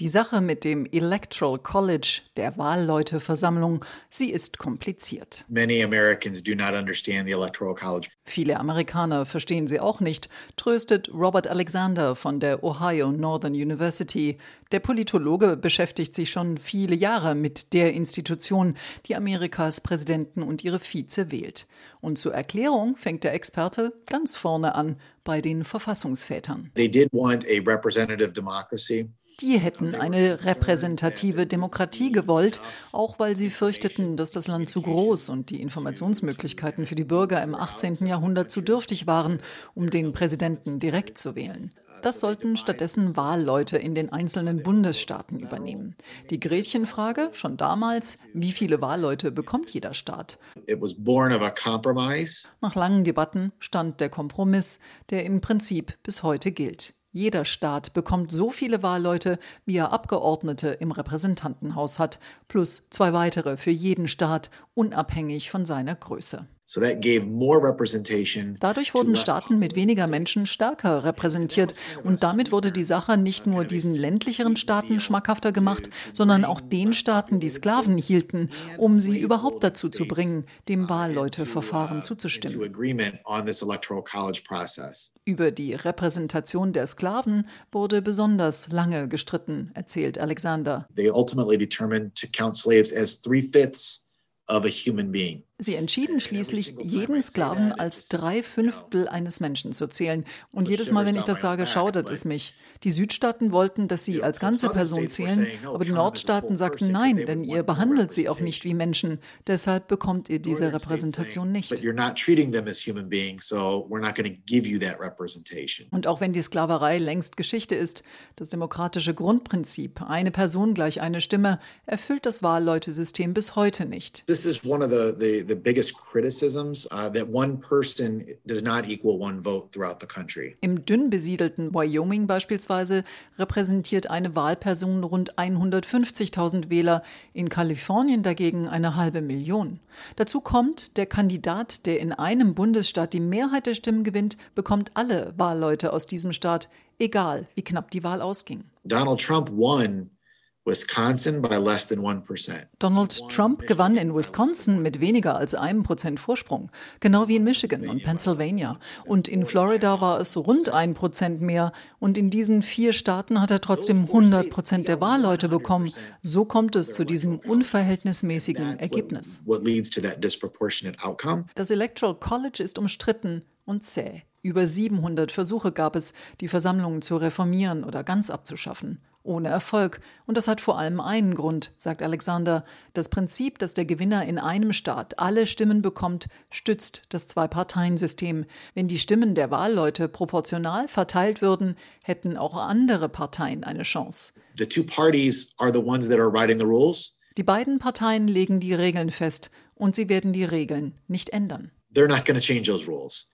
Die Sache mit dem Electoral College, der Wahlleuteversammlung, sie ist kompliziert. Many Americans do not understand the Electoral College. Viele Amerikaner verstehen sie auch nicht, tröstet Robert Alexander von der Ohio Northern University. Der Politologe beschäftigt sich schon viele Jahre mit der Institution, die Amerikas Präsidenten und ihre Vize wählt. Und zur Erklärung fängt der Experte ganz vorne an, bei den Verfassungsvätern. They did want a representative democracy. Die hätten eine repräsentative Demokratie gewollt, auch weil sie fürchteten, dass das Land zu groß und die Informationsmöglichkeiten für die Bürger im 18. Jahrhundert zu dürftig waren, um den Präsidenten direkt zu wählen. Das sollten stattdessen Wahlleute in den einzelnen Bundesstaaten übernehmen. Die Gretchenfrage schon damals, wie viele Wahlleute bekommt jeder Staat? Nach langen Debatten stand der Kompromiss, der im Prinzip bis heute gilt. Jeder Staat bekommt so viele Wahlleute, wie er Abgeordnete im Repräsentantenhaus hat, plus zwei weitere für jeden Staat, unabhängig von seiner Größe. Dadurch wurden Staaten mit weniger Menschen stärker repräsentiert und damit wurde die Sache nicht nur diesen ländlicheren Staaten schmackhafter gemacht, sondern auch den Staaten, die Sklaven hielten, um sie überhaupt dazu zu bringen, dem Wahlleuteverfahren zuzustimmen. Über die Repräsentation der Sklaven wurde besonders lange gestritten, erzählt Alexander. They ultimately determined to count slaves as three-fifths of a human being. Sie entschieden schließlich, jeden Sklaven als drei Fünftel eines Menschen zu zählen. Und jedes Mal, wenn ich das sage, schaudert es mich. Die Südstaaten wollten, dass sie als ganze Person zählen, aber die Nordstaaten sagten nein, denn ihr behandelt sie auch nicht wie Menschen. Deshalb bekommt ihr diese Repräsentation nicht. Und auch wenn die Sklaverei längst Geschichte ist, das demokratische Grundprinzip, eine Person gleich eine Stimme, erfüllt das Wahlleutesystem bis heute nicht. This is one of the, the the biggest criticisms uh, that one person does not equal one vote throughout the country. Im dünn besiedelten Wyoming beispielsweise repräsentiert eine Wahlperson rund 150.000 Wähler, in Kalifornien dagegen eine halbe Million. Dazu kommt, der Kandidat, der in einem Bundesstaat die Mehrheit der Stimmen gewinnt, bekommt alle Wahlleute aus diesem Staat, egal wie knapp die Wahl ausging. Donald Trump won Donald Trump gewann in Wisconsin mit weniger als einem Prozent Vorsprung, genau wie in Michigan und Pennsylvania. Und in Florida war es rund ein Prozent mehr. Und in diesen vier Staaten hat er trotzdem 100 Prozent der Wahlleute bekommen. So kommt es zu diesem unverhältnismäßigen Ergebnis. Das Electoral College ist umstritten und zäh. Über 700 Versuche gab es, die Versammlungen zu reformieren oder ganz abzuschaffen ohne Erfolg. Und das hat vor allem einen Grund, sagt Alexander. Das Prinzip, dass der Gewinner in einem Staat alle Stimmen bekommt, stützt das Zwei-Parteien-System. Wenn die Stimmen der Wahlleute proportional verteilt würden, hätten auch andere Parteien eine Chance. The two parties are the ones that are writing the rules. Die beiden Parteien legen die Regeln fest und sie werden die Regeln nicht ändern. They're not going to change those rules.